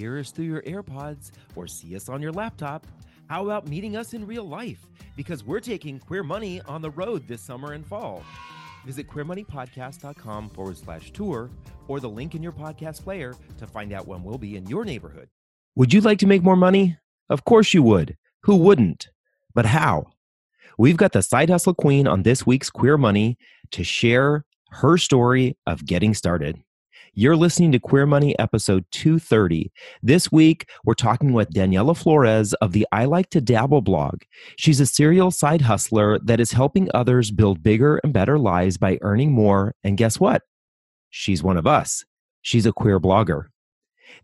hear us through your AirPods or see us on your laptop, how about meeting us in real life? Because we're taking Queer Money on the road this summer and fall. Visit queermoneypodcast.com forward slash tour or the link in your podcast player to find out when we'll be in your neighborhood. Would you like to make more money? Of course you would. Who wouldn't? But how? We've got the side hustle queen on this week's Queer Money to share her story of getting started. You're listening to Queer Money episode 230. This week, we're talking with Daniella Flores of the I Like to Dabble blog. She's a serial side hustler that is helping others build bigger and better lives by earning more. And guess what? She's one of us. She's a queer blogger.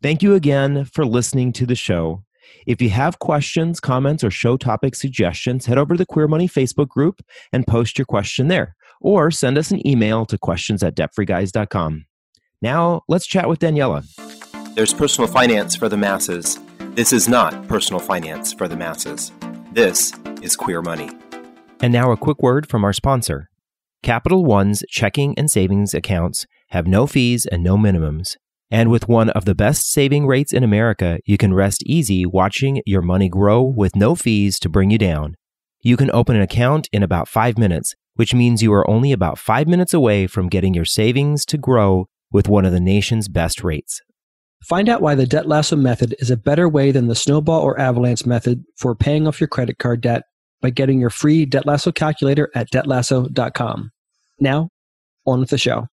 Thank you again for listening to the show. If you have questions, comments, or show topic suggestions, head over to the Queer Money Facebook group and post your question there, or send us an email to questions at debtfreeguys.com. Now, let's chat with Daniella. There's personal finance for the masses. This is not personal finance for the masses. This is Queer Money. And now, a quick word from our sponsor. Capital One's checking and savings accounts have no fees and no minimums. And with one of the best saving rates in America, you can rest easy watching your money grow with no fees to bring you down. You can open an account in about five minutes, which means you are only about five minutes away from getting your savings to grow with one of the nation's best rates. Find out why the debt lasso method is a better way than the snowball or avalanche method for paying off your credit card debt by getting your free debt lasso calculator at debtlasso.com. Now, on with the show.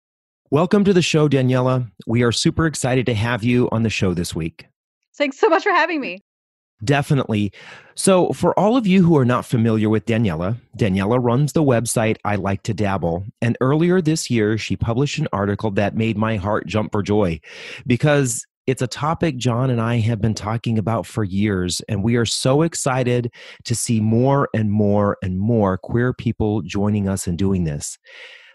Welcome to the show, Daniella. We are super excited to have you on the show this week. Thanks so much for having me. Definitely. So, for all of you who are not familiar with Daniella, Daniella runs the website I Like to Dabble. And earlier this year, she published an article that made my heart jump for joy because it's a topic John and I have been talking about for years. And we are so excited to see more and more and more queer people joining us in doing this.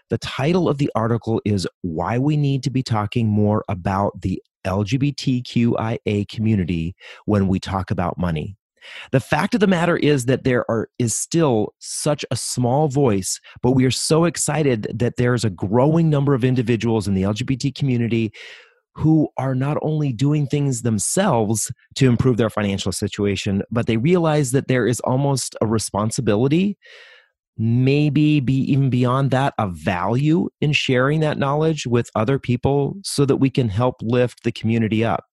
The title of the article is Why We Need to Be Talking More About the LGBTQIA community when we talk about money. The fact of the matter is that there are, is still such a small voice, but we are so excited that there's a growing number of individuals in the LGBT community who are not only doing things themselves to improve their financial situation, but they realize that there is almost a responsibility maybe be even beyond that a value in sharing that knowledge with other people so that we can help lift the community up.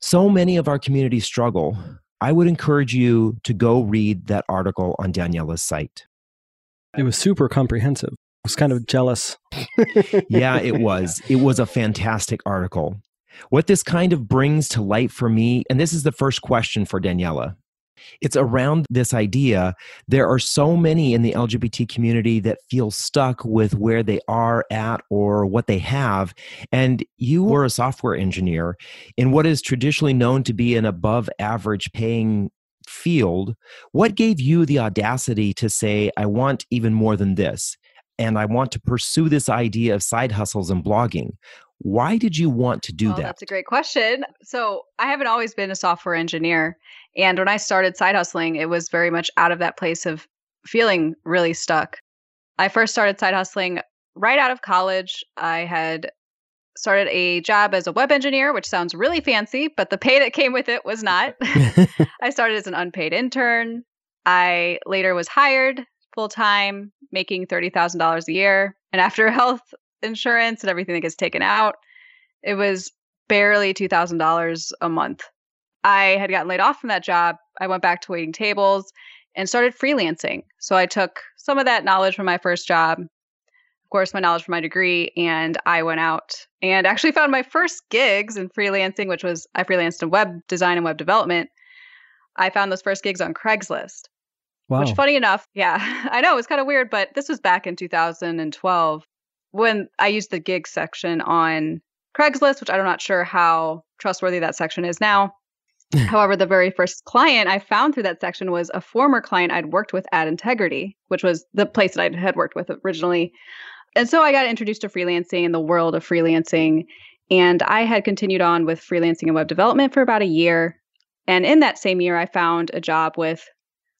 So many of our communities struggle. I would encourage you to go read that article on daniella's site. It was super comprehensive. I was kind of jealous. Yeah it was. It was a fantastic article. What this kind of brings to light for me and this is the first question for daniella it's around this idea. There are so many in the LGBT community that feel stuck with where they are at or what they have. And you were a software engineer in what is traditionally known to be an above average paying field. What gave you the audacity to say, I want even more than this? And I want to pursue this idea of side hustles and blogging. Why did you want to do well, that? That's a great question. So, I haven't always been a software engineer. And when I started side hustling, it was very much out of that place of feeling really stuck. I first started side hustling right out of college. I had started a job as a web engineer, which sounds really fancy, but the pay that came with it was not. I started as an unpaid intern. I later was hired full time, making $30,000 a year. And after health insurance and everything that gets taken out, it was barely $2,000 a month. I had gotten laid off from that job. I went back to waiting tables and started freelancing. So I took some of that knowledge from my first job, of course, my knowledge from my degree, and I went out and actually found my first gigs in freelancing, which was I freelanced in web design and web development. I found those first gigs on Craigslist. Wow. Which, funny enough, yeah, I know it was kind of weird, but this was back in 2012 when I used the gig section on Craigslist, which I'm not sure how trustworthy that section is now. However, the very first client I found through that section was a former client I'd worked with at Integrity, which was the place that I had worked with originally. And so I got introduced to freelancing and the world of freelancing. And I had continued on with freelancing and web development for about a year. And in that same year, I found a job with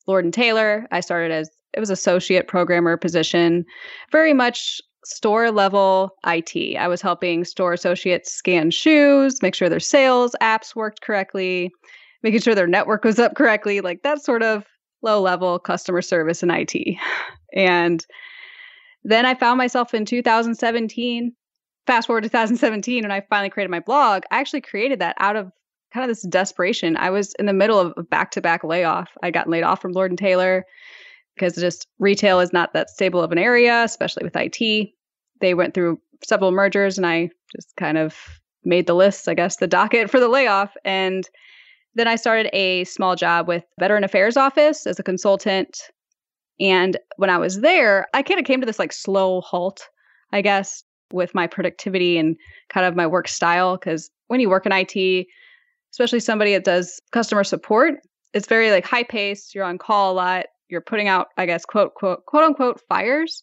Lord and Taylor. I started as it was associate programmer position, very much store level IT. I was helping store associates scan shoes, make sure their sales apps worked correctly, making sure their network was up correctly, like that sort of low level customer service and IT. And then I found myself in 2017. Fast forward to 2017 when I finally created my blog. I actually created that out of kind of this desperation. I was in the middle of a back to back layoff. I got laid off from Lord and Taylor because just retail is not that stable of an area, especially with IT. They went through several mergers and I just kind of made the list, I guess, the docket for the layoff. And then I started a small job with Veteran Affairs Office as a consultant. And when I was there, I kind of came to this like slow halt, I guess, with my productivity and kind of my work style. Because when you work in IT, especially somebody that does customer support, it's very like high paced. You're on call a lot you're putting out, I guess, quote, quote, quote unquote, fires,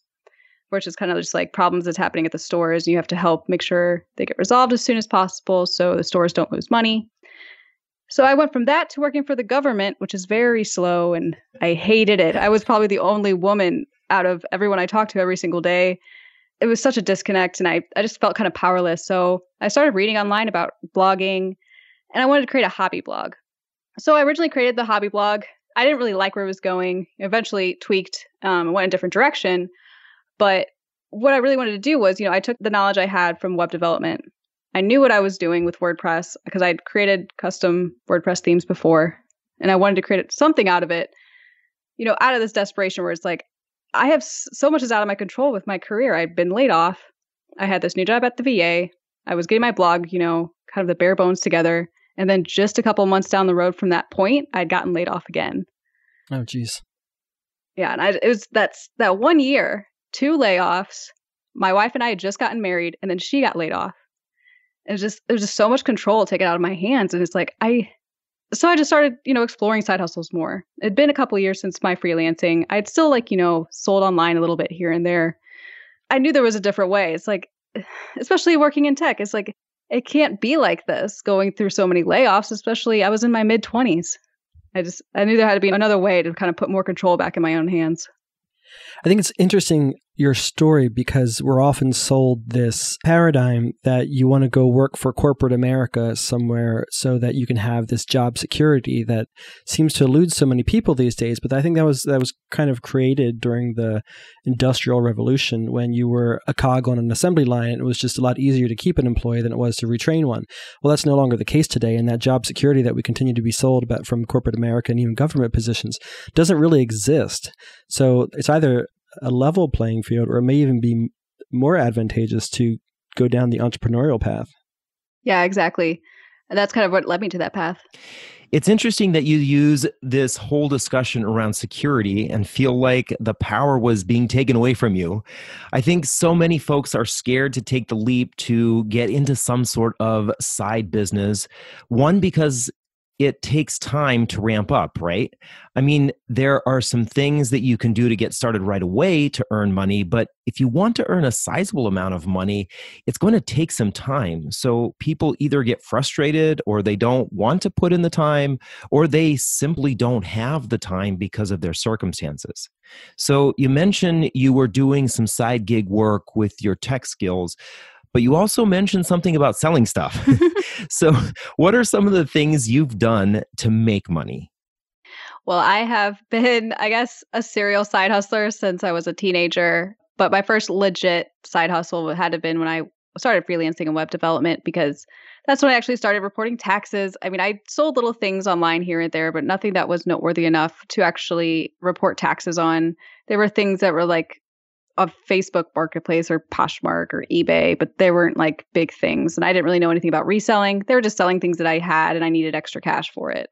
which is kind of just like problems that's happening at the stores. And you have to help make sure they get resolved as soon as possible so the stores don't lose money. So I went from that to working for the government, which is very slow and I hated it. I was probably the only woman out of everyone I talked to every single day. It was such a disconnect and I, I just felt kind of powerless. So I started reading online about blogging and I wanted to create a hobby blog. So I originally created the hobby blog I didn't really like where it was going. Eventually tweaked, um, went a different direction. But what I really wanted to do was, you know, I took the knowledge I had from web development. I knew what I was doing with WordPress because I'd created custom WordPress themes before, and I wanted to create something out of it. You know, out of this desperation where it's like, I have so much is out of my control with my career. I'd been laid off. I had this new job at the VA. I was getting my blog, you know, kind of the bare bones together. And then just a couple months down the road from that point, I'd gotten laid off again. Oh, geez. Yeah, and I, it was that's that one year, two layoffs. My wife and I had just gotten married, and then she got laid off. It was just there was just so much control taken out of my hands, and it's like I. So I just started, you know, exploring side hustles more. It'd been a couple years since my freelancing. I'd still like, you know, sold online a little bit here and there. I knew there was a different way. It's like, especially working in tech, it's like it can't be like this going through so many layoffs, especially I was in my mid 20s. I just I knew there had to be another way to kind of put more control back in my own hands. I think it's interesting your story because we're often sold this paradigm that you want to go work for corporate America somewhere so that you can have this job security that seems to elude so many people these days. But I think that was that was kind of created during the industrial revolution when you were a cog on an assembly line. and It was just a lot easier to keep an employee than it was to retrain one. Well, that's no longer the case today, and that job security that we continue to be sold about from corporate America and even government positions doesn't really exist. So it's either a level playing field, or it may even be more advantageous to go down the entrepreneurial path. Yeah, exactly. And that's kind of what led me to that path. It's interesting that you use this whole discussion around security and feel like the power was being taken away from you. I think so many folks are scared to take the leap to get into some sort of side business. One, because it takes time to ramp up, right? I mean, there are some things that you can do to get started right away to earn money, but if you want to earn a sizable amount of money, it's going to take some time. So people either get frustrated or they don't want to put in the time or they simply don't have the time because of their circumstances. So you mentioned you were doing some side gig work with your tech skills but you also mentioned something about selling stuff. so, what are some of the things you've done to make money? Well, I have been, I guess, a serial side hustler since I was a teenager. But my first legit side hustle had to have been when I started freelancing in web development because that's when I actually started reporting taxes. I mean, I sold little things online here and there, but nothing that was noteworthy enough to actually report taxes on. There were things that were like a Facebook marketplace or Poshmark or eBay, but they weren't like big things. And I didn't really know anything about reselling. They were just selling things that I had and I needed extra cash for it.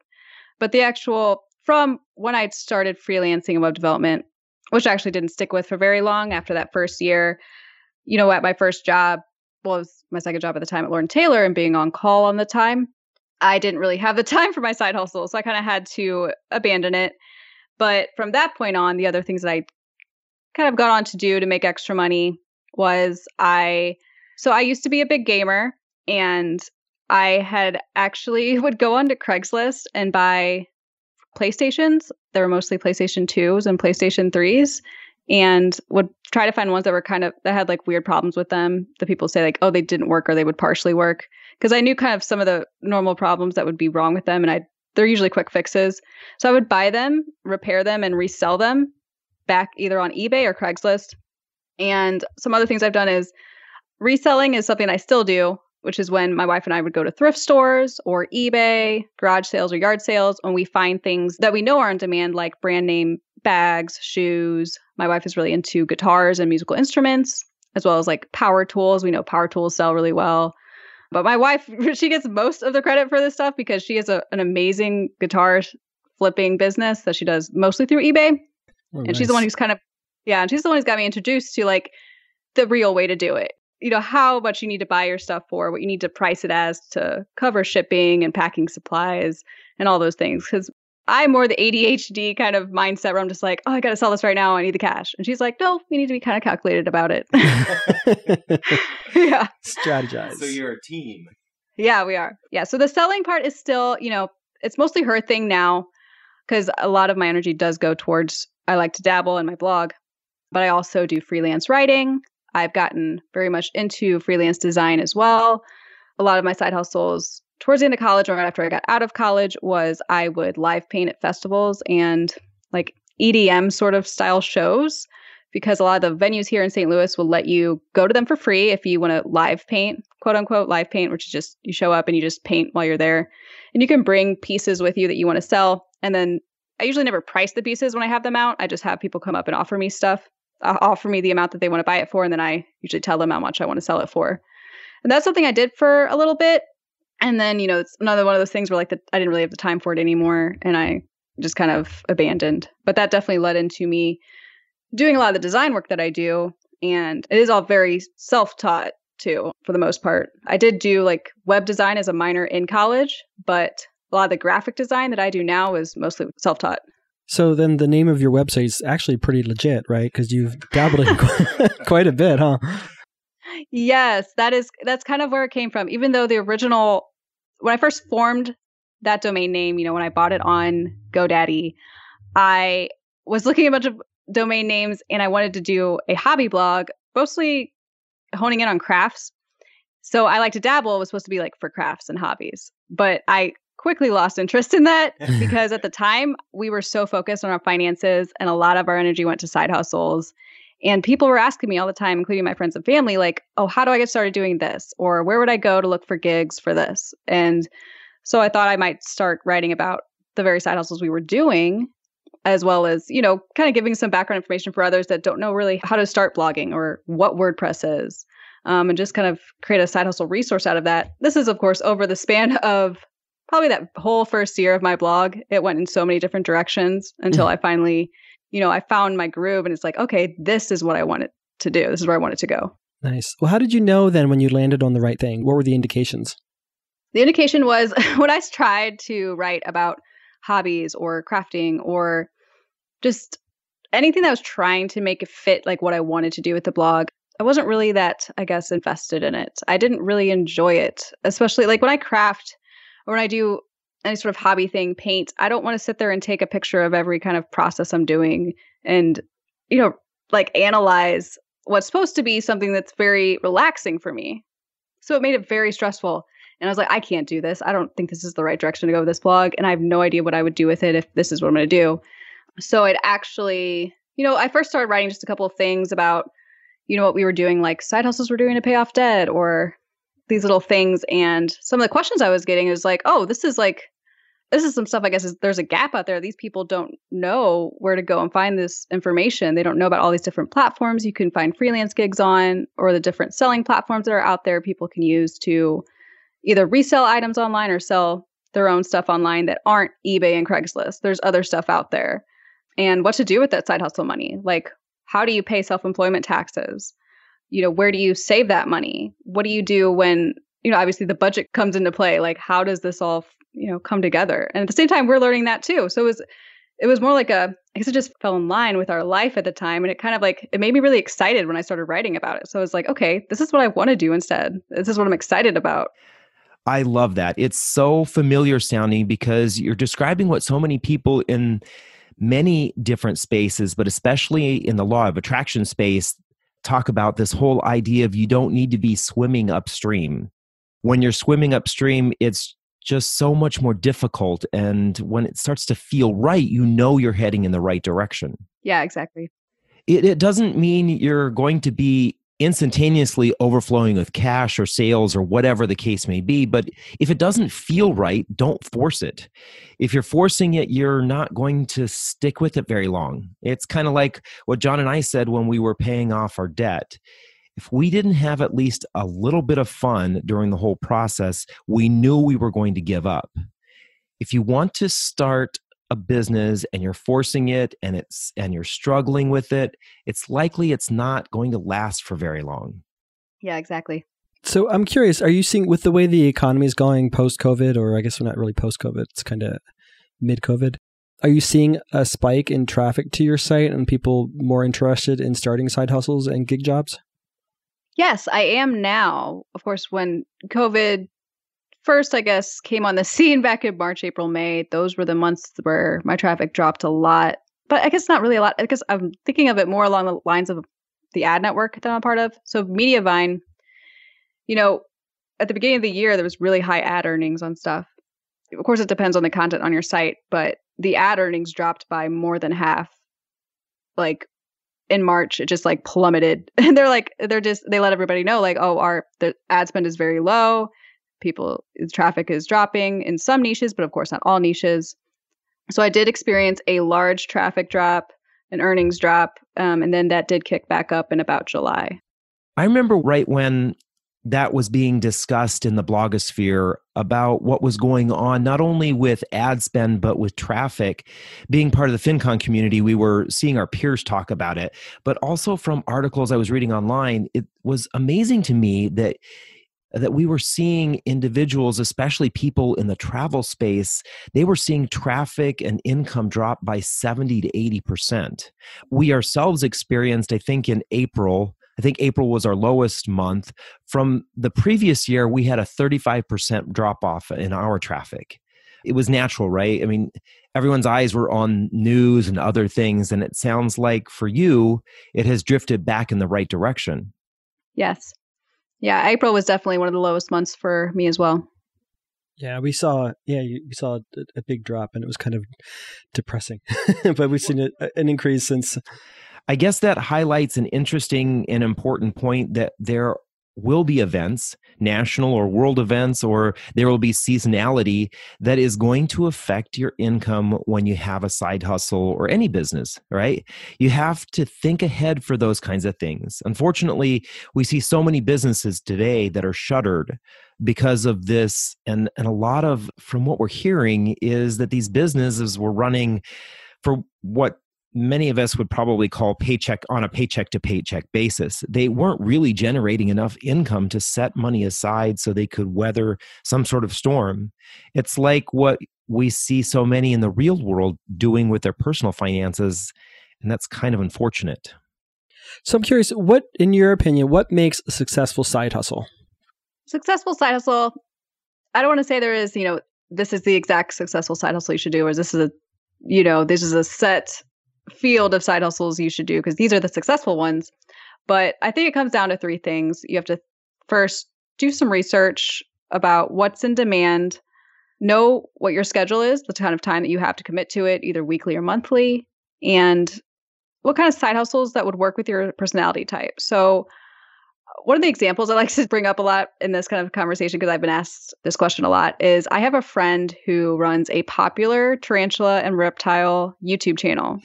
But the actual, from when I started freelancing in web development, which I actually didn't stick with for very long after that first year, you know, at my first job, well, was my second job at the time at Lord Taylor and being on call on the time, I didn't really have the time for my side hustle. So I kind of had to abandon it. But from that point on, the other things that I kind of got on to do to make extra money was I so I used to be a big gamer and I had actually would go onto Craigslist and buy PlayStations. They were mostly PlayStation 2s and PlayStation 3s and would try to find ones that were kind of that had like weird problems with them. The people say like, oh, they didn't work or they would partially work because I knew kind of some of the normal problems that would be wrong with them, and I they're usually quick fixes. So I would buy them, repair them, and resell them back either on eBay or Craigslist. And some other things I've done is reselling is something I still do, which is when my wife and I would go to thrift stores or eBay, garage sales or yard sales, and we find things that we know are in demand, like brand name bags, shoes. My wife is really into guitars and musical instruments, as well as like power tools. We know power tools sell really well. But my wife, she gets most of the credit for this stuff because she has a, an amazing guitar flipping business that she does mostly through eBay. Oh, and nice. she's the one who's kind of, yeah, and she's the one who's got me introduced to like the real way to do it. You know, how much you need to buy your stuff for, what you need to price it as to cover shipping and packing supplies and all those things. Because I'm more the ADHD kind of mindset where I'm just like, oh, I got to sell this right now. I need the cash. And she's like, no, we need to be kind of calculated about it. yeah. Strategize. So you're a team. Yeah, we are. Yeah. So the selling part is still, you know, it's mostly her thing now because a lot of my energy does go towards, I like to dabble in my blog, but I also do freelance writing. I've gotten very much into freelance design as well. A lot of my side hustles towards the end of college or right after I got out of college was I would live paint at festivals and like EDM sort of style shows because a lot of the venues here in St. Louis will let you go to them for free if you want to live paint, quote unquote, live paint, which is just you show up and you just paint while you're there. And you can bring pieces with you that you want to sell. And then I usually never price the pieces when I have them out. I just have people come up and offer me stuff, uh, offer me the amount that they want to buy it for. And then I usually tell them how much I want to sell it for. And that's something I did for a little bit. And then, you know, it's another one of those things where like the, I didn't really have the time for it anymore and I just kind of abandoned. But that definitely led into me doing a lot of the design work that I do. And it is all very self taught too, for the most part. I did do like web design as a minor in college, but a lot of the graphic design that I do now is mostly self taught. So then the name of your website is actually pretty legit, right? Because you've dabbled in quite a bit, huh? Yes, that is that's kind of where it came from. Even though the original when I first formed that domain name, you know, when I bought it on GoDaddy, I was looking at a bunch of domain names and I wanted to do a hobby blog, mostly honing in on crafts. So I like to dabble it was supposed to be like for crafts and hobbies. But I quickly lost interest in that because at the time we were so focused on our finances and a lot of our energy went to side hustles and people were asking me all the time, including my friends and family, like, oh, how do I get started doing this? Or where would I go to look for gigs for this? And so I thought I might start writing about the very side hustles we were doing, as well as, you know, kind of giving some background information for others that don't know really how to start blogging or what WordPress is. Um, and just kind of create a side hustle resource out of that. This is, of course, over the span of probably that whole first year of my blog. It went in so many different directions until mm-hmm. I finally you know, I found my groove and it's like, okay, this is what I wanted to do. This is where I wanted to go. Nice. Well, how did you know then when you landed on the right thing? What were the indications? The indication was when I tried to write about hobbies or crafting or just anything that was trying to make it fit like what I wanted to do with the blog. I wasn't really that, I guess, invested in it. I didn't really enjoy it, especially like when I craft or when I do any sort of hobby thing, paint, I don't want to sit there and take a picture of every kind of process I'm doing and, you know, like analyze what's supposed to be something that's very relaxing for me. So it made it very stressful. And I was like, I can't do this. I don't think this is the right direction to go with this blog. And I have no idea what I would do with it if this is what I'm going to do. So it actually, you know, I first started writing just a couple of things about, you know, what we were doing, like side hustles we're doing to pay off debt or these little things. And some of the questions I was getting is like, oh, this is like this is some stuff I guess is there's a gap out there. These people don't know where to go and find this information. They don't know about all these different platforms you can find freelance gigs on or the different selling platforms that are out there people can use to either resell items online or sell their own stuff online that aren't eBay and Craigslist. There's other stuff out there. And what to do with that side hustle money? Like how do you pay self-employment taxes? You know, where do you save that money? What do you do when, you know, obviously the budget comes into play? Like how does this all you know come together and at the same time we're learning that too so it was it was more like a i guess it just fell in line with our life at the time and it kind of like it made me really excited when i started writing about it so i was like okay this is what i want to do instead this is what i'm excited about I love that. It's so familiar sounding because you're describing what so many people in many different spaces, but especially in the law of attraction space, talk about this whole idea of you don't need to be swimming upstream. When you're swimming upstream, it's just so much more difficult. And when it starts to feel right, you know you're heading in the right direction. Yeah, exactly. It, it doesn't mean you're going to be instantaneously overflowing with cash or sales or whatever the case may be. But if it doesn't feel right, don't force it. If you're forcing it, you're not going to stick with it very long. It's kind of like what John and I said when we were paying off our debt. If we didn't have at least a little bit of fun during the whole process, we knew we were going to give up. If you want to start a business and you're forcing it and it's and you're struggling with it it's likely it's not going to last for very long. Yeah exactly. So i'm curious are you seeing with the way the economy is going post covid or i guess we're not really post covid it's kind of mid covid are you seeing a spike in traffic to your site and people more interested in starting side hustles and gig jobs? Yes i am now. Of course when covid first, I guess, came on the scene back in March, April, May. Those were the months where my traffic dropped a lot. But I guess not really a lot because I'm thinking of it more along the lines of the ad network that I'm a part of. So Mediavine, you know, at the beginning of the year, there was really high ad earnings on stuff. Of course, it depends on the content on your site, but the ad earnings dropped by more than half. Like in March, it just like plummeted. And they're like, they're just, they let everybody know, like, oh, our the ad spend is very low people traffic is dropping in some niches, but of course not all niches. So I did experience a large traffic drop, an earnings drop, um, and then that did kick back up in about July. I remember right when that was being discussed in the blogosphere about what was going on not only with ad spend but with traffic being part of the fincon community we were seeing our peers talk about it but also from articles i was reading online it was amazing to me that that we were seeing individuals, especially people in the travel space, they were seeing traffic and income drop by 70 to 80%. We ourselves experienced, I think, in April, I think April was our lowest month. From the previous year, we had a 35% drop off in our traffic. It was natural, right? I mean, everyone's eyes were on news and other things. And it sounds like for you, it has drifted back in the right direction. Yes. Yeah, April was definitely one of the lowest months for me as well. Yeah, we saw yeah we saw a, a big drop and it was kind of depressing, but we've seen a, an increase since. I guess that highlights an interesting and important point that there will be events, national or world events, or there will be seasonality that is going to affect your income when you have a side hustle or any business, right? You have to think ahead for those kinds of things. Unfortunately, we see so many businesses today that are shuttered because of this. And, and a lot of, from what we're hearing, is that these businesses were running for what many of us would probably call paycheck on a paycheck to paycheck basis. They weren't really generating enough income to set money aside so they could weather some sort of storm. It's like what we see so many in the real world doing with their personal finances, and that's kind of unfortunate. So I'm curious, what, in your opinion, what makes a successful side hustle? Successful side hustle. I don't want to say there is, you know, this is the exact successful side hustle you should do, or this is a, you know, this is a set field of side hustles you should do because these are the successful ones. But I think it comes down to three things. You have to first do some research about what's in demand, know what your schedule is, the kind of time that you have to commit to it, either weekly or monthly, and what kind of side hustles that would work with your personality type. So, one of the examples I like to bring up a lot in this kind of conversation because I've been asked this question a lot is I have a friend who runs a popular tarantula and reptile YouTube channel.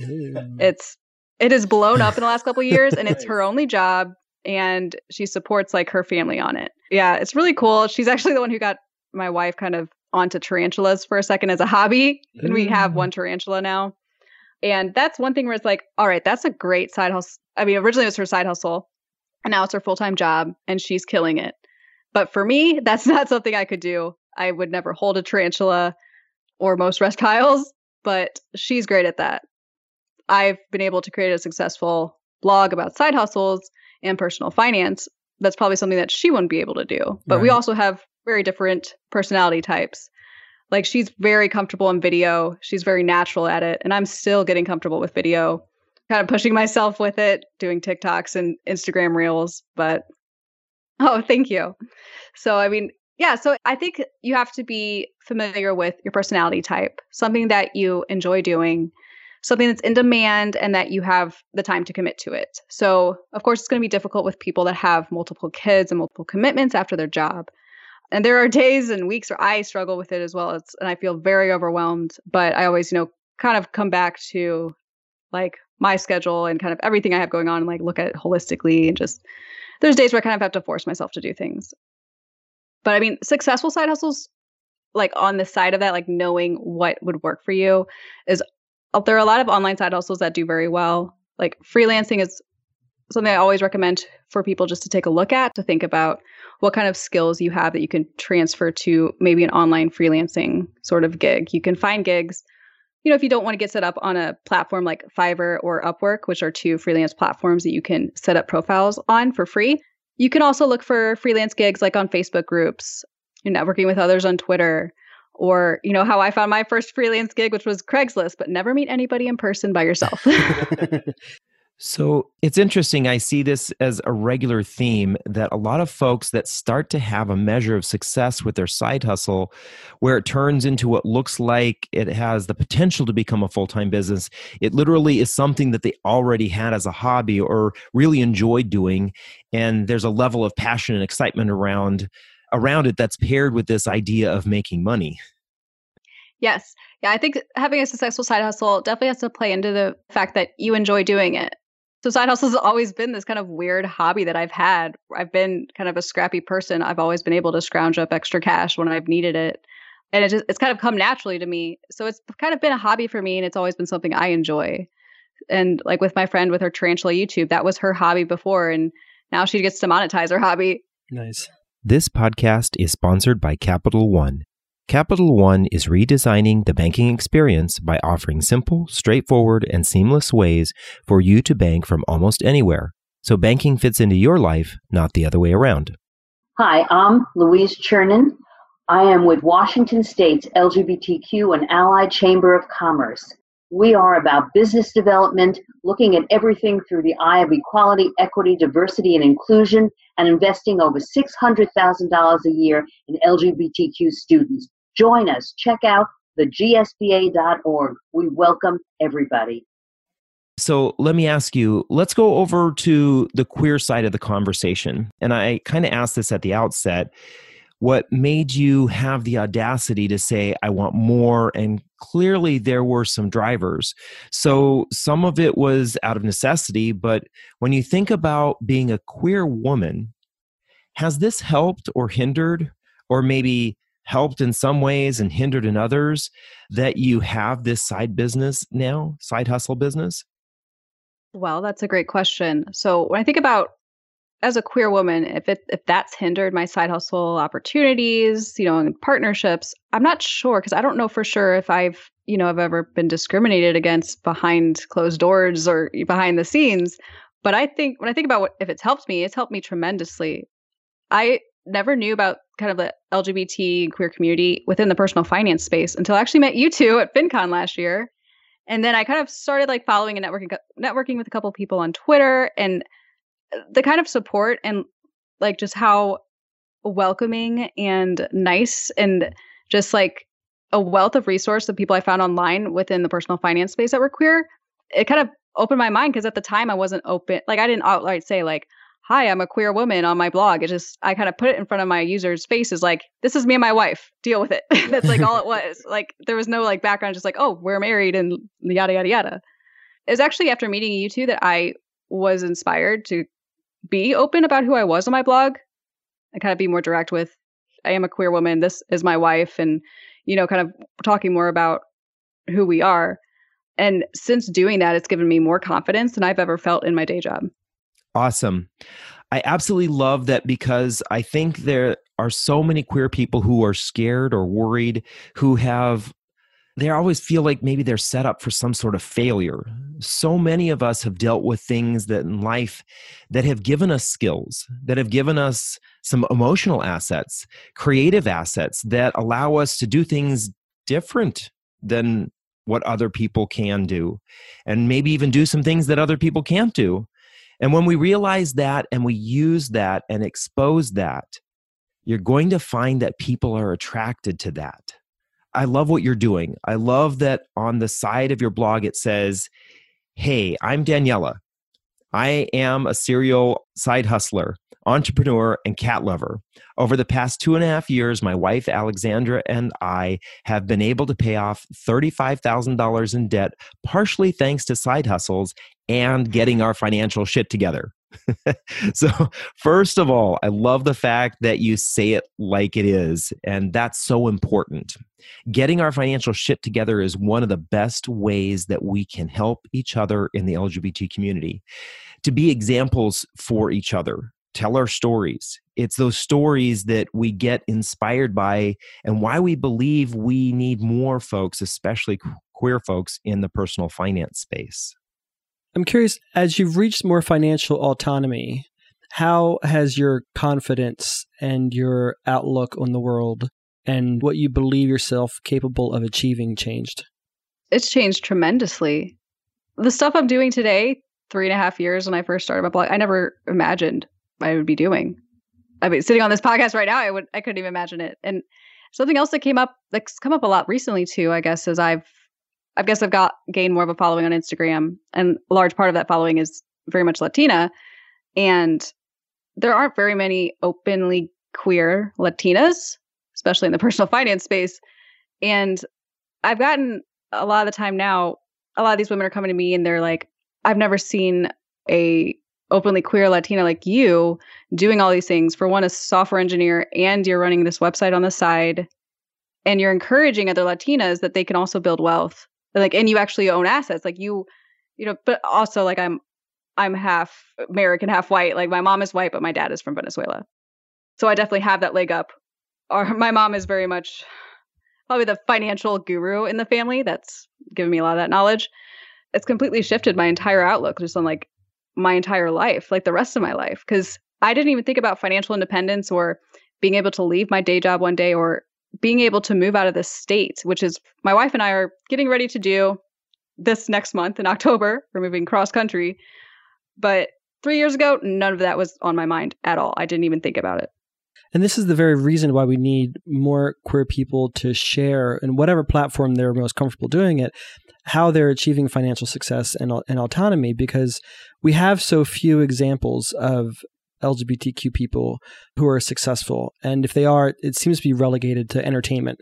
It's it has blown up in the last couple years and it's her only job and she supports like her family on it. Yeah, it's really cool. She's actually the one who got my wife kind of onto tarantulas for a second as a hobby and we have one tarantula now. And that's one thing where it's like, all right, that's a great side hustle. I mean, originally it was her side hustle and now it's her full time job and she's killing it. But for me, that's not something I could do. I would never hold a tarantula or most reptiles, but she's great at that. I've been able to create a successful blog about side hustles and personal finance. That's probably something that she wouldn't be able to do. But right. we also have very different personality types. Like she's very comfortable in video. She's very natural at it. And I'm still getting comfortable with video, kind of pushing myself with it, doing TikToks and Instagram reels. But oh, thank you. So, I mean, yeah. So I think you have to be familiar with your personality type, something that you enjoy doing, something that's in demand, and that you have the time to commit to it. So, of course, it's going to be difficult with people that have multiple kids and multiple commitments after their job. And there are days and weeks where I struggle with it as well. It's, and I feel very overwhelmed, but I always, you know, kind of come back to like my schedule and kind of everything I have going on and like look at holistically and just there's days where I kind of have to force myself to do things. But I mean, successful side hustles like on the side of that, like knowing what would work for you is uh, there are a lot of online side hustles that do very well. Like freelancing is something I always recommend for people just to take a look at to think about what kind of skills you have that you can transfer to maybe an online freelancing sort of gig. You can find gigs, you know, if you don't want to get set up on a platform like Fiverr or Upwork, which are two freelance platforms that you can set up profiles on for free. You can also look for freelance gigs like on Facebook groups, you're networking with others on Twitter, or you know how I found my first freelance gig, which was Craigslist, but never meet anybody in person by yourself. So it's interesting. I see this as a regular theme that a lot of folks that start to have a measure of success with their side hustle, where it turns into what looks like it has the potential to become a full time business, it literally is something that they already had as a hobby or really enjoyed doing. And there's a level of passion and excitement around around it that's paired with this idea of making money. Yes. Yeah, I think having a successful side hustle definitely has to play into the fact that you enjoy doing it. So side hustle has always been this kind of weird hobby that I've had. I've been kind of a scrappy person. I've always been able to scrounge up extra cash when I've needed it. And it just it's kind of come naturally to me. So it's kind of been a hobby for me and it's always been something I enjoy. And like with my friend with her tarantula YouTube, that was her hobby before and now she gets to monetize her hobby. Nice. This podcast is sponsored by Capital One. Capital One is redesigning the banking experience by offering simple, straightforward, and seamless ways for you to bank from almost anywhere. So banking fits into your life, not the other way around. Hi, I'm Louise Chernin. I am with Washington State's LGBTQ and Allied Chamber of Commerce. We are about business development, looking at everything through the eye of equality, equity, diversity, and inclusion, and investing over $600,000 a year in LGBTQ students. Join us. Check out the gsba.org. We welcome everybody. So let me ask you, let's go over to the queer side of the conversation. And I kind of asked this at the outset. What made you have the audacity to say, I want more? And clearly there were some drivers. So some of it was out of necessity. But when you think about being a queer woman, has this helped or hindered or maybe helped in some ways and hindered in others that you have this side business now, side hustle business? Well, that's a great question. So when I think about as a queer woman, if it if that's hindered my side hustle opportunities, you know, and partnerships, I'm not sure because I don't know for sure if I've, you know, I've ever been discriminated against behind closed doors or behind the scenes. But I think when I think about what if it's helped me, it's helped me tremendously. I never knew about kind of the LGBT queer community within the personal finance space until I actually met you two at FinCon last year. And then I kind of started like following and networking networking with a couple people on Twitter and the kind of support and like just how welcoming and nice and just like a wealth of resource of people I found online within the personal finance space that were queer. It kind of opened my mind because at the time I wasn't open like I didn't outright say like hi, I'm a queer woman on my blog. It just, I kind of put it in front of my users' faces like, this is me and my wife. Deal with it. That's like all it was. Like, there was no like background, just like, oh, we're married and yada, yada, yada. It was actually after meeting you two that I was inspired to be open about who I was on my blog and kind of be more direct with, I am a queer woman. This is my wife. And, you know, kind of talking more about who we are. And since doing that, it's given me more confidence than I've ever felt in my day job. Awesome. I absolutely love that because I think there are so many queer people who are scared or worried, who have they always feel like maybe they're set up for some sort of failure. So many of us have dealt with things that in life that have given us skills, that have given us some emotional assets, creative assets that allow us to do things different than what other people can do, and maybe even do some things that other people can't do. And when we realize that and we use that and expose that, you're going to find that people are attracted to that I love what you're doing. I love that on the side of your blog it says, Hey, I'm Daniella. I am a serial side hustler, entrepreneur, and cat lover. Over the past two and a half years, my wife Alexandra and I have been able to pay off $35,000 in debt, partially thanks to side hustles and getting our financial shit together. so, first of all, I love the fact that you say it like it is, and that's so important. Getting our financial shit together is one of the best ways that we can help each other in the LGBT community to be examples for each other. Tell our stories. It's those stories that we get inspired by, and why we believe we need more folks, especially queer folks, in the personal finance space. I'm curious, as you've reached more financial autonomy, how has your confidence and your outlook on the world and what you believe yourself capable of achieving changed? It's changed tremendously. The stuff I'm doing today, three and a half years when I first started my blog, I never imagined I would be doing. I mean, sitting on this podcast right now, I would I couldn't even imagine it. And something else that came up that's come up a lot recently too, I guess, is I've I guess I've got gained more of a following on Instagram, and a large part of that following is very much Latina. And there aren't very many openly queer Latinas, especially in the personal finance space. And I've gotten a lot of the time now, a lot of these women are coming to me and they're like, I've never seen a openly queer Latina like you doing all these things. For one, a software engineer, and you're running this website on the side, and you're encouraging other Latinas that they can also build wealth like and you actually own assets like you you know but also like i'm i'm half american half white like my mom is white but my dad is from venezuela. So i definitely have that leg up. Or my mom is very much probably the financial guru in the family that's given me a lot of that knowledge. It's completely shifted my entire outlook just on like my entire life like the rest of my life because i didn't even think about financial independence or being able to leave my day job one day or being able to move out of the state, which is my wife and I are getting ready to do this next month in October. We're moving cross country. But three years ago, none of that was on my mind at all. I didn't even think about it. And this is the very reason why we need more queer people to share in whatever platform they're most comfortable doing it, how they're achieving financial success and, and autonomy, because we have so few examples of LGBTQ people who are successful. And if they are, it seems to be relegated to entertainment.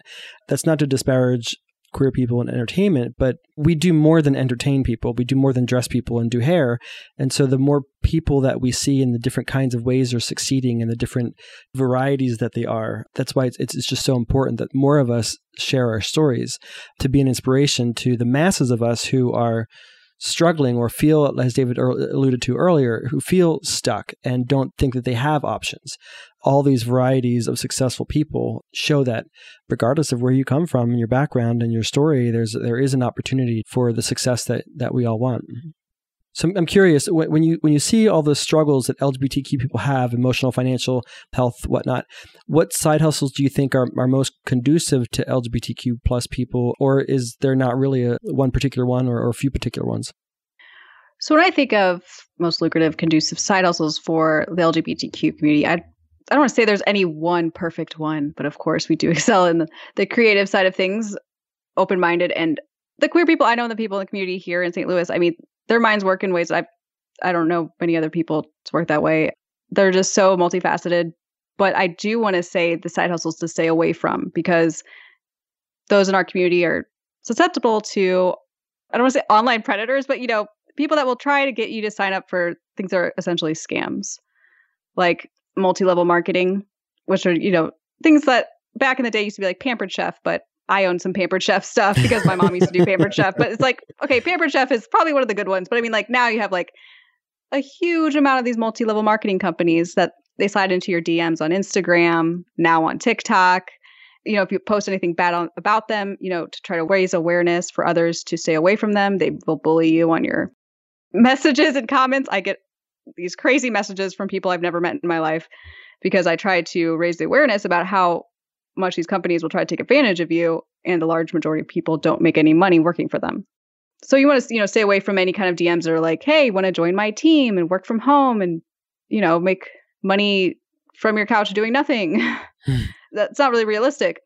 That's not to disparage queer people in entertainment, but we do more than entertain people. We do more than dress people and do hair. And so the more people that we see in the different kinds of ways they're succeeding and the different varieties that they are, that's why it's, it's just so important that more of us share our stories to be an inspiration to the masses of us who are struggling or feel, as David alluded to earlier, who feel stuck and don't think that they have options. All these varieties of successful people show that regardless of where you come from your background and your story, there's there is an opportunity for the success that that we all want. So I'm curious when you when you see all the struggles that LGBTQ people have, emotional, financial, health, whatnot. What side hustles do you think are, are most conducive to LGBTQ plus people, or is there not really a one particular one or, or a few particular ones? So when I think of most lucrative, conducive side hustles for the LGBTQ community, I I don't want to say there's any one perfect one, but of course we do excel in the, the creative side of things, open minded, and the queer people I know, the people in the community here in St. Louis. I mean, their minds work in ways I I don't know many other people to work that way. They're just so multifaceted. But I do want to say the side hustles to stay away from because those in our community are susceptible to I don't want to say online predators, but you know, people that will try to get you to sign up for things that are essentially scams. Like multi-level marketing, which are, you know, things that back in the day used to be like pampered chef, but I own some Pampered Chef stuff because my mom used to do Pampered Chef. But it's like, okay, Pampered Chef is probably one of the good ones. But I mean, like now you have like a huge amount of these multi-level marketing companies that they slide into your DMs on Instagram, now on TikTok. you know, if you post anything bad on, about them, you know, to try to raise awareness for others to stay away from them. They will bully you on your messages and comments. I get these crazy messages from people I've never met in my life because I try to raise the awareness about how much these companies will try to take advantage of you and the large majority of people don't make any money working for them. So you want to, you know, stay away from any kind of DMs that are like, "Hey, want to join my team and work from home and, you know, make money from your couch doing nothing." Hmm. That's not really realistic.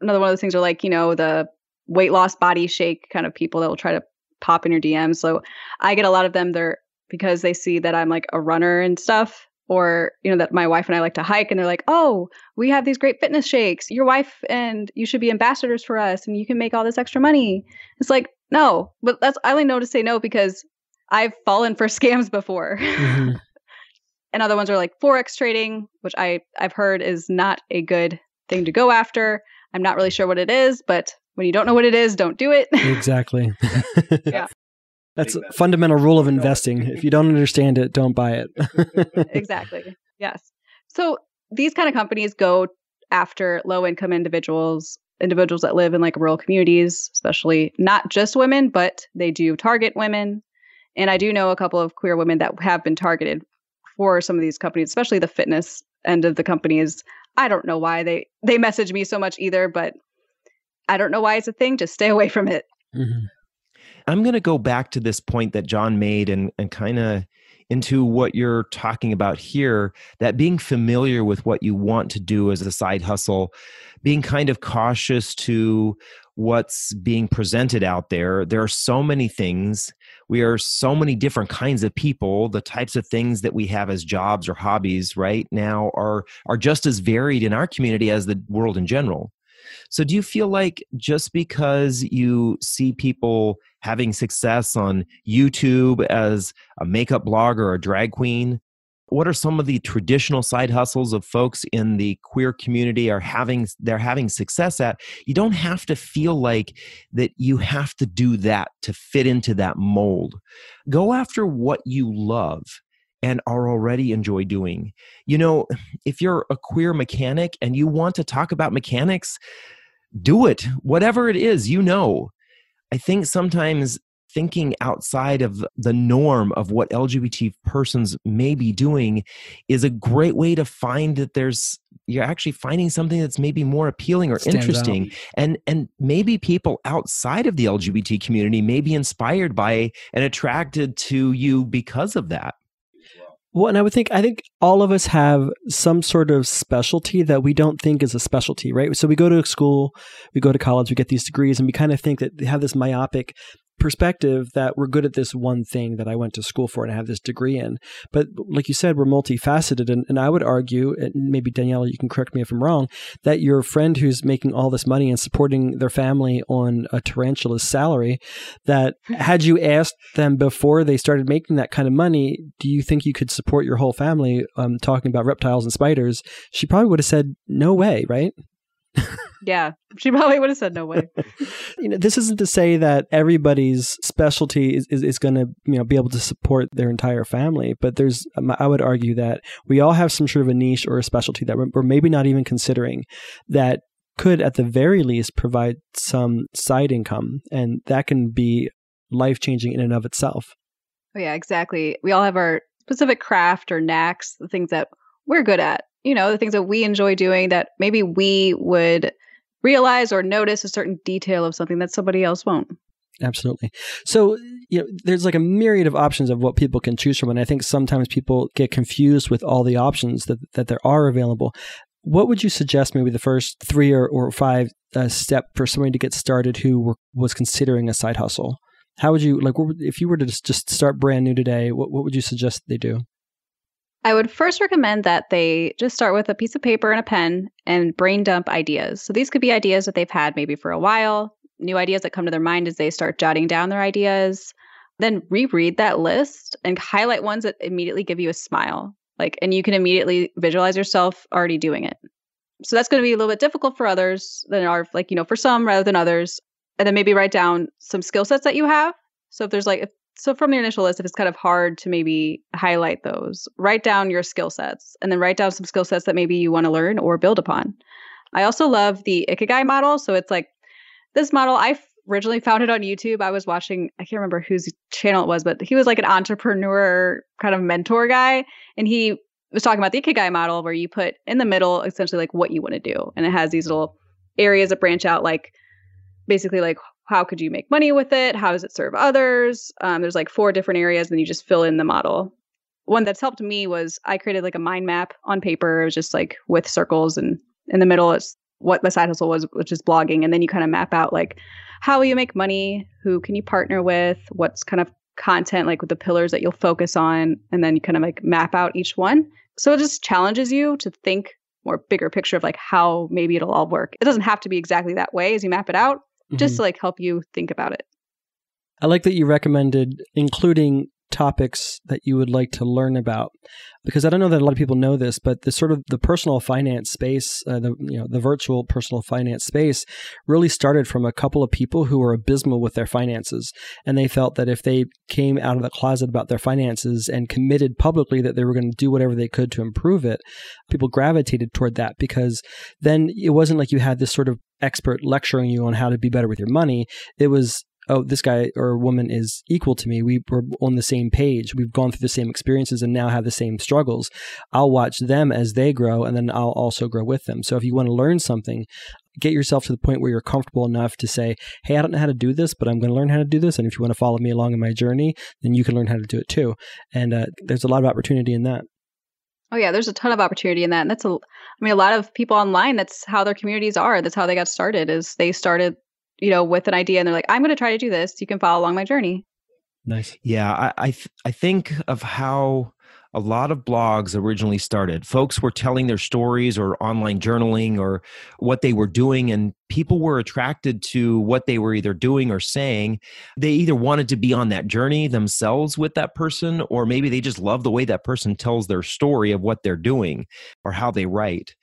Another one of those things are like, you know, the weight loss body shake kind of people that will try to pop in your DMs. So I get a lot of them there because they see that I'm like a runner and stuff or you know that my wife and I like to hike and they're like, "Oh, we have these great fitness shakes. Your wife and you should be ambassadors for us and you can make all this extra money." It's like, "No." But that's I only know to say no because I've fallen for scams before. Mm-hmm. and other ones are like forex trading, which I I've heard is not a good thing to go after. I'm not really sure what it is, but when you don't know what it is, don't do it. exactly. yeah. That's a fundamental rule of investing. If you don't understand it, don't buy it. exactly. Yes. So these kind of companies go after low income individuals, individuals that live in like rural communities, especially not just women, but they do target women. And I do know a couple of queer women that have been targeted for some of these companies, especially the fitness end of the companies. I don't know why they they message me so much either, but I don't know why it's a thing. Just stay away from it. Mm-hmm. I'm going to go back to this point that John made and, and kind of into what you're talking about here that being familiar with what you want to do as a side hustle, being kind of cautious to what's being presented out there. There are so many things. We are so many different kinds of people. The types of things that we have as jobs or hobbies right now are are just as varied in our community as the world in general. So, do you feel like just because you see people having success on YouTube as a makeup blogger or a drag queen, what are some of the traditional side hustles of folks in the queer community are having they're having success at? You don't have to feel like that you have to do that to fit into that mold. Go after what you love and are already enjoy doing. You know, if you're a queer mechanic and you want to talk about mechanics, do it. Whatever it is, you know. I think sometimes thinking outside of the norm of what LGBT persons may be doing is a great way to find that there's you're actually finding something that's maybe more appealing or Stands interesting out. and and maybe people outside of the LGBT community may be inspired by and attracted to you because of that. Well, and I would think I think all of us have some sort of specialty that we don't think is a specialty, right? So we go to school, we go to college, we get these degrees, and we kind of think that they have this myopic perspective that we're good at this one thing that I went to school for and I have this degree in. But like you said, we're multifaceted. And, and I would argue, and maybe Daniella, you can correct me if I'm wrong, that your friend who's making all this money and supporting their family on a tarantula's salary, that had you asked them before they started making that kind of money, do you think you could support your whole family um, talking about reptiles and spiders? She probably would have said, no way, right? yeah, she probably would have said no way. you know, this isn't to say that everybody's specialty is, is, is going to you know be able to support their entire family, but there's um, I would argue that we all have some sort of a niche or a specialty that we're, we're maybe not even considering that could at the very least provide some side income, and that can be life changing in and of itself. Oh, yeah, exactly. We all have our specific craft or knacks, the things that we're good at you know, the things that we enjoy doing that maybe we would realize or notice a certain detail of something that somebody else won't. Absolutely. So, you know, there's like a myriad of options of what people can choose from. And I think sometimes people get confused with all the options that, that there are available. What would you suggest, maybe the first three or, or five uh, step for somebody to get started who were, was considering a side hustle? How would you, like, if you were to just start brand new today, what, what would you suggest they do? I would first recommend that they just start with a piece of paper and a pen and brain dump ideas. So these could be ideas that they've had maybe for a while, new ideas that come to their mind as they start jotting down their ideas. Then reread that list and highlight ones that immediately give you a smile. Like and you can immediately visualize yourself already doing it. So that's going to be a little bit difficult for others than are like, you know, for some rather than others. And then maybe write down some skill sets that you have. So if there's like if so from your initial list if it's kind of hard to maybe highlight those write down your skill sets and then write down some skill sets that maybe you want to learn or build upon I also love the Ikigai model. So it's like this model, I originally found it on YouTube. I was watching, I can't remember whose channel it was, but he was like an entrepreneur kind of mentor guy. And he was talking about the Ikigai model where you put in the middle essentially like what you want to do. And it has these little areas that branch out, like basically like how could you make money with it? How does it serve others? Um, there's like four different areas, and you just fill in the model. One that's helped me was I created like a mind map on paper. It was just like with circles, and in the middle it's what the side hustle was, which is blogging. And then you kind of map out like how will you make money? Who can you partner with? What's kind of content like with the pillars that you'll focus on? And then you kind of like map out each one. So it just challenges you to think more bigger picture of like how maybe it'll all work. It doesn't have to be exactly that way as you map it out, mm-hmm. just to like help you think about it. I like that you recommended including topics that you would like to learn about because I don't know that a lot of people know this, but the sort of the personal finance space, uh, the you know the virtual personal finance space, really started from a couple of people who were abysmal with their finances, and they felt that if they came out of the closet about their finances and committed publicly that they were going to do whatever they could to improve it, people gravitated toward that because then it wasn't like you had this sort of expert lecturing you on how to be better with your money. It was oh, this guy or woman is equal to me. We were on the same page. We've gone through the same experiences and now have the same struggles. I'll watch them as they grow and then I'll also grow with them. So if you want to learn something, get yourself to the point where you're comfortable enough to say, hey, I don't know how to do this, but I'm going to learn how to do this. And if you want to follow me along in my journey, then you can learn how to do it too. And uh, there's a lot of opportunity in that. Oh yeah, there's a ton of opportunity in that. And that's a I mean a lot of people online that's how their communities are. That's how they got started is they started you know, with an idea and they're like, I'm going to try to do this. You can follow along my journey. Nice. Yeah, I I, th- I think of how a lot of blogs originally started. Folks were telling their stories or online journaling or what they were doing, and people were attracted to what they were either doing or saying. They either wanted to be on that journey themselves with that person, or maybe they just love the way that person tells their story of what they're doing or how they write.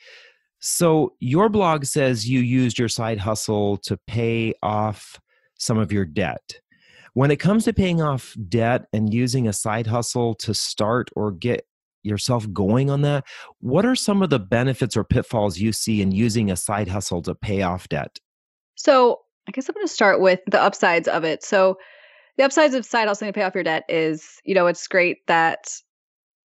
So, your blog says you used your side hustle to pay off some of your debt. When it comes to paying off debt and using a side hustle to start or get yourself going on that, what are some of the benefits or pitfalls you see in using a side hustle to pay off debt? So, I guess I'm going to start with the upsides of it. So, the upsides of side hustling to pay off your debt is, you know, it's great that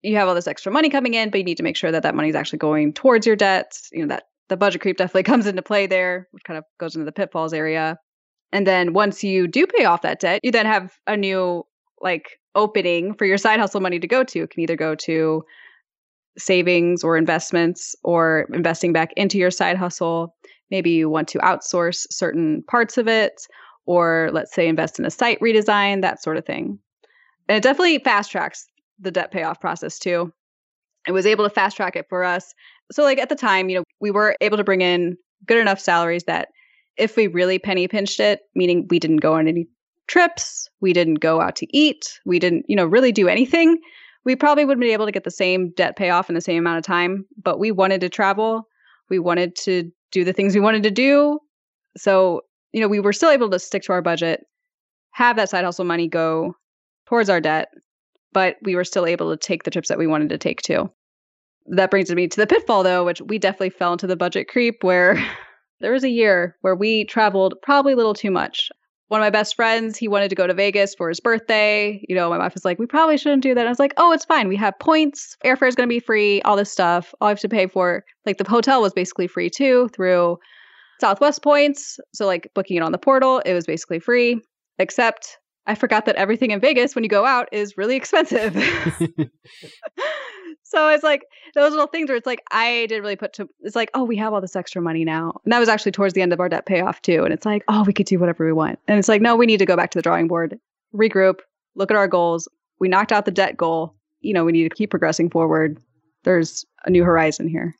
you have all this extra money coming in, but you need to make sure that that money is actually going towards your debt. You know, that the budget creep definitely comes into play there, which kind of goes into the pitfalls area. And then once you do pay off that debt, you then have a new like opening for your side hustle money to go to. It can either go to savings or investments or investing back into your side hustle. Maybe you want to outsource certain parts of it, or let's say invest in a site redesign, that sort of thing. And it definitely fast tracks the debt payoff process too. It was able to fast track it for us. So like at the time, you know, we were able to bring in good enough salaries that if we really penny pinched it, meaning we didn't go on any trips, we didn't go out to eat, we didn't, you know, really do anything, we probably would be able to get the same debt payoff in the same amount of time. But we wanted to travel. We wanted to do the things we wanted to do. So, you know, we were still able to stick to our budget, have that side hustle money go towards our debt, but we were still able to take the trips that we wanted to take too. That brings me to the pitfall though, which we definitely fell into the budget creep where there was a year where we traveled probably a little too much. One of my best friends, he wanted to go to Vegas for his birthday. You know, my wife was like, we probably shouldn't do that. And I was like, oh, it's fine. We have points. Airfare is going to be free, all this stuff. All I have to pay for, like, the hotel was basically free too through Southwest points. So, like, booking it on the portal, it was basically free, except I forgot that everything in Vegas when you go out is really expensive. so it's like those little things where it's like I didn't really put to it's like, oh, we have all this extra money now. And that was actually towards the end of our debt payoff too. And it's like, oh, we could do whatever we want. And it's like, no, we need to go back to the drawing board, regroup, look at our goals. We knocked out the debt goal. You know, we need to keep progressing forward. There's a new horizon here.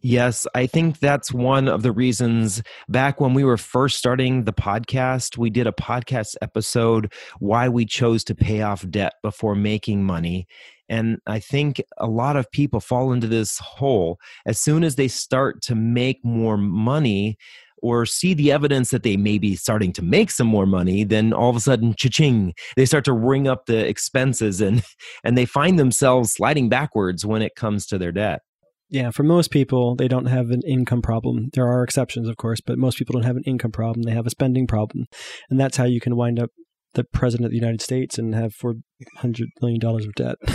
Yes, I think that's one of the reasons back when we were first starting the podcast, we did a podcast episode why we chose to pay off debt before making money. And I think a lot of people fall into this hole as soon as they start to make more money or see the evidence that they may be starting to make some more money, then all of a sudden, cha-ching, they start to ring up the expenses and and they find themselves sliding backwards when it comes to their debt. Yeah, for most people, they don't have an income problem. There are exceptions, of course, but most people don't have an income problem. They have a spending problem. And that's how you can wind up the president of the United States and have four hundred million dollars of debt.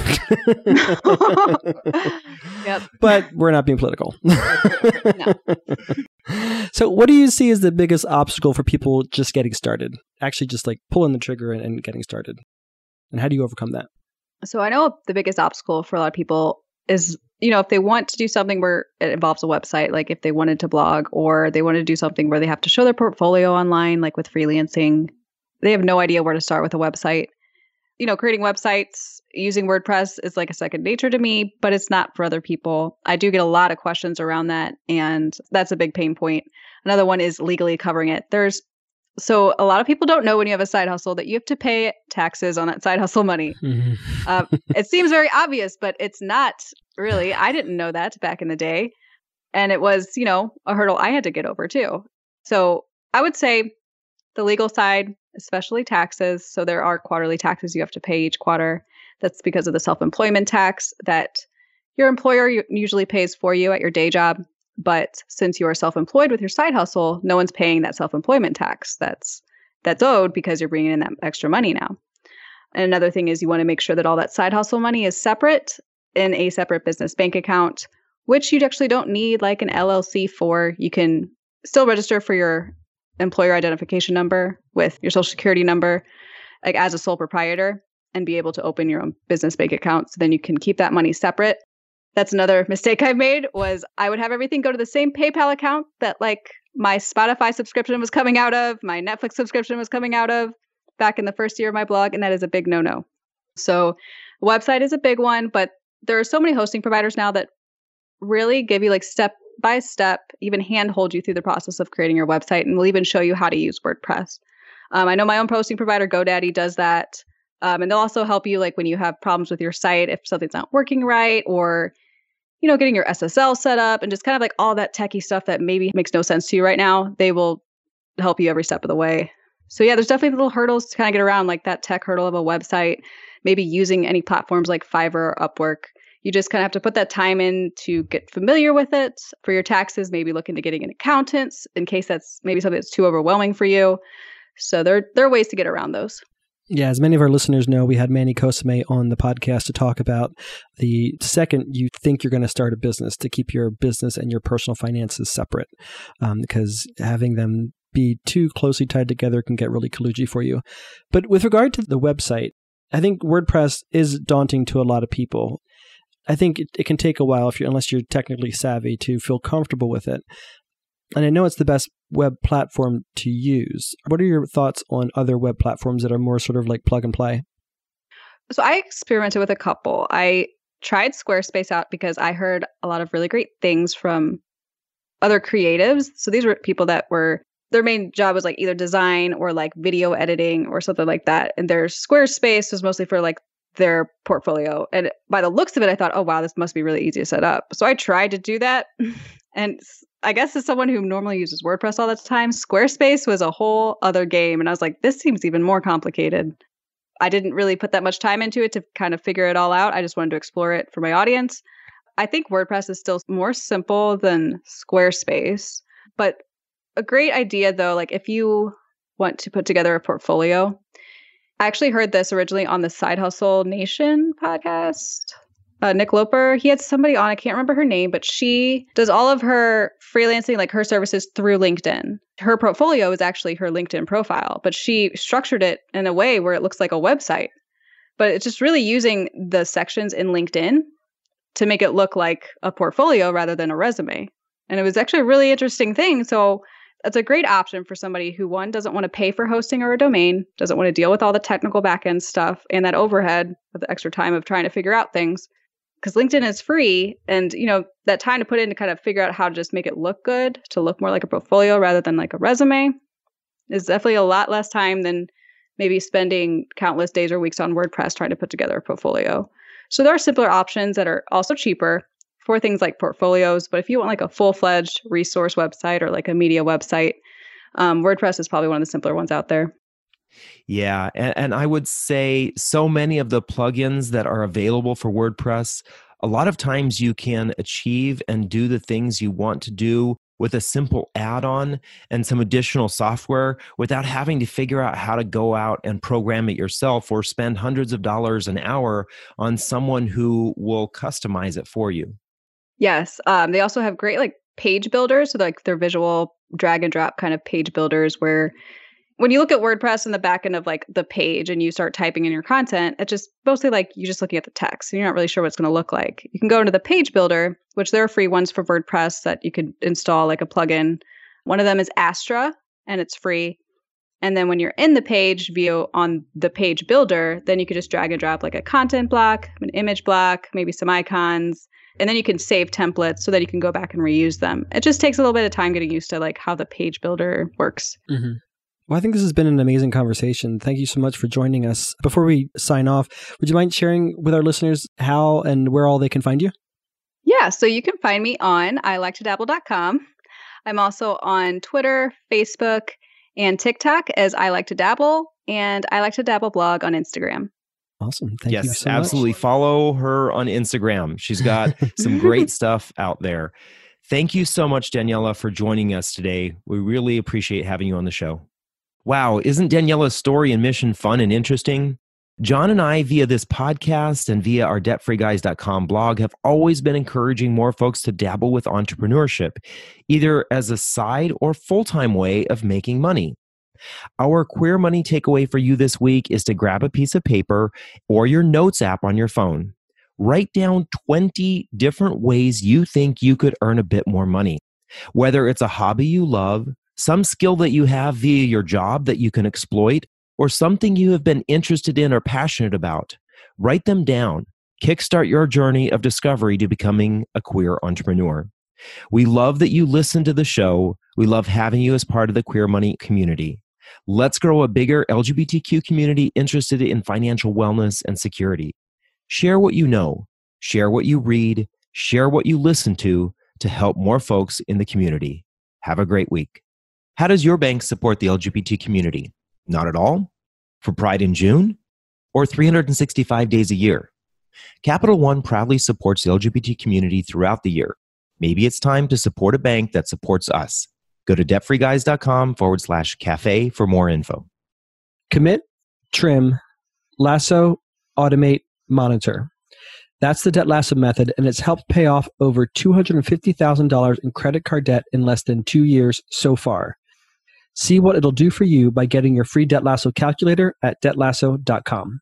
Yep. But we're not being political. So, what do you see as the biggest obstacle for people just getting started? Actually, just like pulling the trigger and, and getting started. And how do you overcome that? So I know the biggest obstacle for a lot of people is, you know, if they want to do something where it involves a website, like if they wanted to blog or they want to do something where they have to show their portfolio online, like with freelancing, they have no idea where to start with a website. You know, creating websites using WordPress is like a second nature to me, but it's not for other people. I do get a lot of questions around that, and that's a big pain point. Another one is legally covering it. There's so a lot of people don't know when you have a side hustle that you have to pay taxes on that side hustle money. Uh, it seems very obvious, but it's not really. I didn't know that back in the day. And it was, you know, a hurdle I had to get over too. So I would say the legal side, especially taxes. So there are quarterly taxes you have to pay each quarter. That's because of the self employment tax that your employer usually pays for you at your day job. But since you are self employed with your side hustle, no one's paying that self employment tax that's that's owed because you're bringing in that extra money now. And another thing is you want to make sure that all that side hustle money is separate in a separate business bank account, which you actually don't need like an LLC for. You can still register for your employer identification number with your social security number like as a sole proprietor and be able to open your own business bank account. So then you can keep that money separate. That's another mistake I've made was i would have everything go to the same paypal account that like my spotify subscription was coming out of my netflix subscription was coming out of back in the first year of my blog and that is a big no-no. So website is a big one but there are so many hosting providers now that really give you like step by step, even handhold you through the process of creating your website, and will even show you how to use WordPress. Um, I know my own hosting provider, GoDaddy, does that. Um, and they'll also help you like when you have problems with your site, if something's not working right, or you know, getting your SSL set up and just kind of like all that techie stuff that maybe makes no sense to you right now. They will help you every step of the way. So yeah, there's definitely little hurdles to kind of get around, like that tech hurdle of a website, maybe using any platforms like Fiverr or Upwork. You just kind of have to put that time in to get familiar with it. For your taxes, maybe look into getting an accountant in case that's maybe something that's too overwhelming for you. So there, there are ways to get around those. Yeah, as many of our listeners know, we had Manny Kosame on the podcast to talk about the second you think you're going to start a business to keep your business and your personal finances separate, um, because having them be too closely tied together can get really kludgy for you. But with regard to the website, I think WordPress is daunting to a lot of people. I think it, it can take a while if you're unless you're technically savvy to feel comfortable with it. And I know it's the best web platform to use. What are your thoughts on other web platforms that are more sort of like plug and play? So I experimented with a couple. I tried Squarespace out because I heard a lot of really great things from other creatives. So these were people that were their main job was like either design or like video editing or something like that. And their Squarespace was mostly for like their portfolio. And by the looks of it, I thought, oh wow, this must be really easy to set up. So I tried to do that. and I guess as someone who normally uses WordPress all the time, Squarespace was a whole other game. And I was like, this seems even more complicated. I didn't really put that much time into it to kind of figure it all out. I just wanted to explore it for my audience. I think WordPress is still more simple than Squarespace, but a great idea though, like if you want to put together a portfolio, I actually heard this originally on the Side Hustle Nation podcast. Uh, Nick Loper, he had somebody on, I can't remember her name, but she does all of her freelancing, like her services through LinkedIn. Her portfolio is actually her LinkedIn profile, but she structured it in a way where it looks like a website. But it's just really using the sections in LinkedIn to make it look like a portfolio rather than a resume. And it was actually a really interesting thing. So that's a great option for somebody who one doesn't want to pay for hosting or a domain, doesn't want to deal with all the technical backend stuff and that overhead of the extra time of trying to figure out things. Because LinkedIn is free, and you know that time to put in to kind of figure out how to just make it look good, to look more like a portfolio rather than like a resume, is definitely a lot less time than maybe spending countless days or weeks on WordPress trying to put together a portfolio. So there are simpler options that are also cheaper for things like portfolios. But if you want like a full fledged resource website or like a media website, um, WordPress is probably one of the simpler ones out there. Yeah, and, and, I would say so many of the plugins that are available for WordPress A lot of times you can achieve and do the things you want to do with a simple add on and some additional software without having to figure out how to go out and program it yourself or spend hundreds of dollars an hour on someone who will customize it for you. Yes. Um, they also have great like page builders. So like they're visual drag and drop kind of page builders where when you look at WordPress in the back end of like the page and you start typing in your content, it's just mostly like you're just looking at the text and you're not really sure what it's going to look like. You can go into the page builder, which there are free ones for WordPress that you could install like a plugin. One of them is Astra and it's free. And then when you're in the page view on the page builder, then you could just drag and drop like a content block, an image block, maybe some icons, and then you can save templates so that you can go back and reuse them. It just takes a little bit of time getting used to like how the page builder works. Mm-hmm. Well, I think this has been an amazing conversation. Thank you so much for joining us. Before we sign off, would you mind sharing with our listeners how and where all they can find you? Yeah, so you can find me on I like to dabble.com. I'm also on Twitter, Facebook, and TikTok as I like to dabble, and I like to dabble blog on Instagram. Awesome. Thank yes, you so absolutely. Much. Follow her on Instagram. She's got some great stuff out there. Thank you so much, Daniella, for joining us today. We really appreciate having you on the show. Wow, isn't Daniella's story and mission fun and interesting? John and I, via this podcast and via our debtfreeguys.com blog, have always been encouraging more folks to dabble with entrepreneurship, either as a side or full time way of making money. Our queer money takeaway for you this week is to grab a piece of paper or your notes app on your phone. Write down 20 different ways you think you could earn a bit more money. Whether it's a hobby you love, some skill that you have via your job that you can exploit, or something you have been interested in or passionate about. Write them down. Kickstart your journey of discovery to becoming a queer entrepreneur. We love that you listen to the show. We love having you as part of the queer money community. Let's grow a bigger LGBTQ community interested in financial wellness and security. Share what you know, share what you read, share what you listen to to help more folks in the community. Have a great week. How does your bank support the LGBT community? Not at all? For Pride in June? Or 365 days a year? Capital One proudly supports the LGBT community throughout the year. Maybe it's time to support a bank that supports us. Go to debtfreeguys.com forward slash cafe for more info. Commit, trim, lasso, automate, monitor. That's the debt lasso method, and it's helped pay off over $250,000 in credit card debt in less than two years so far. See what it'll do for you by getting your free Debt Lasso calculator at debtlasso.com.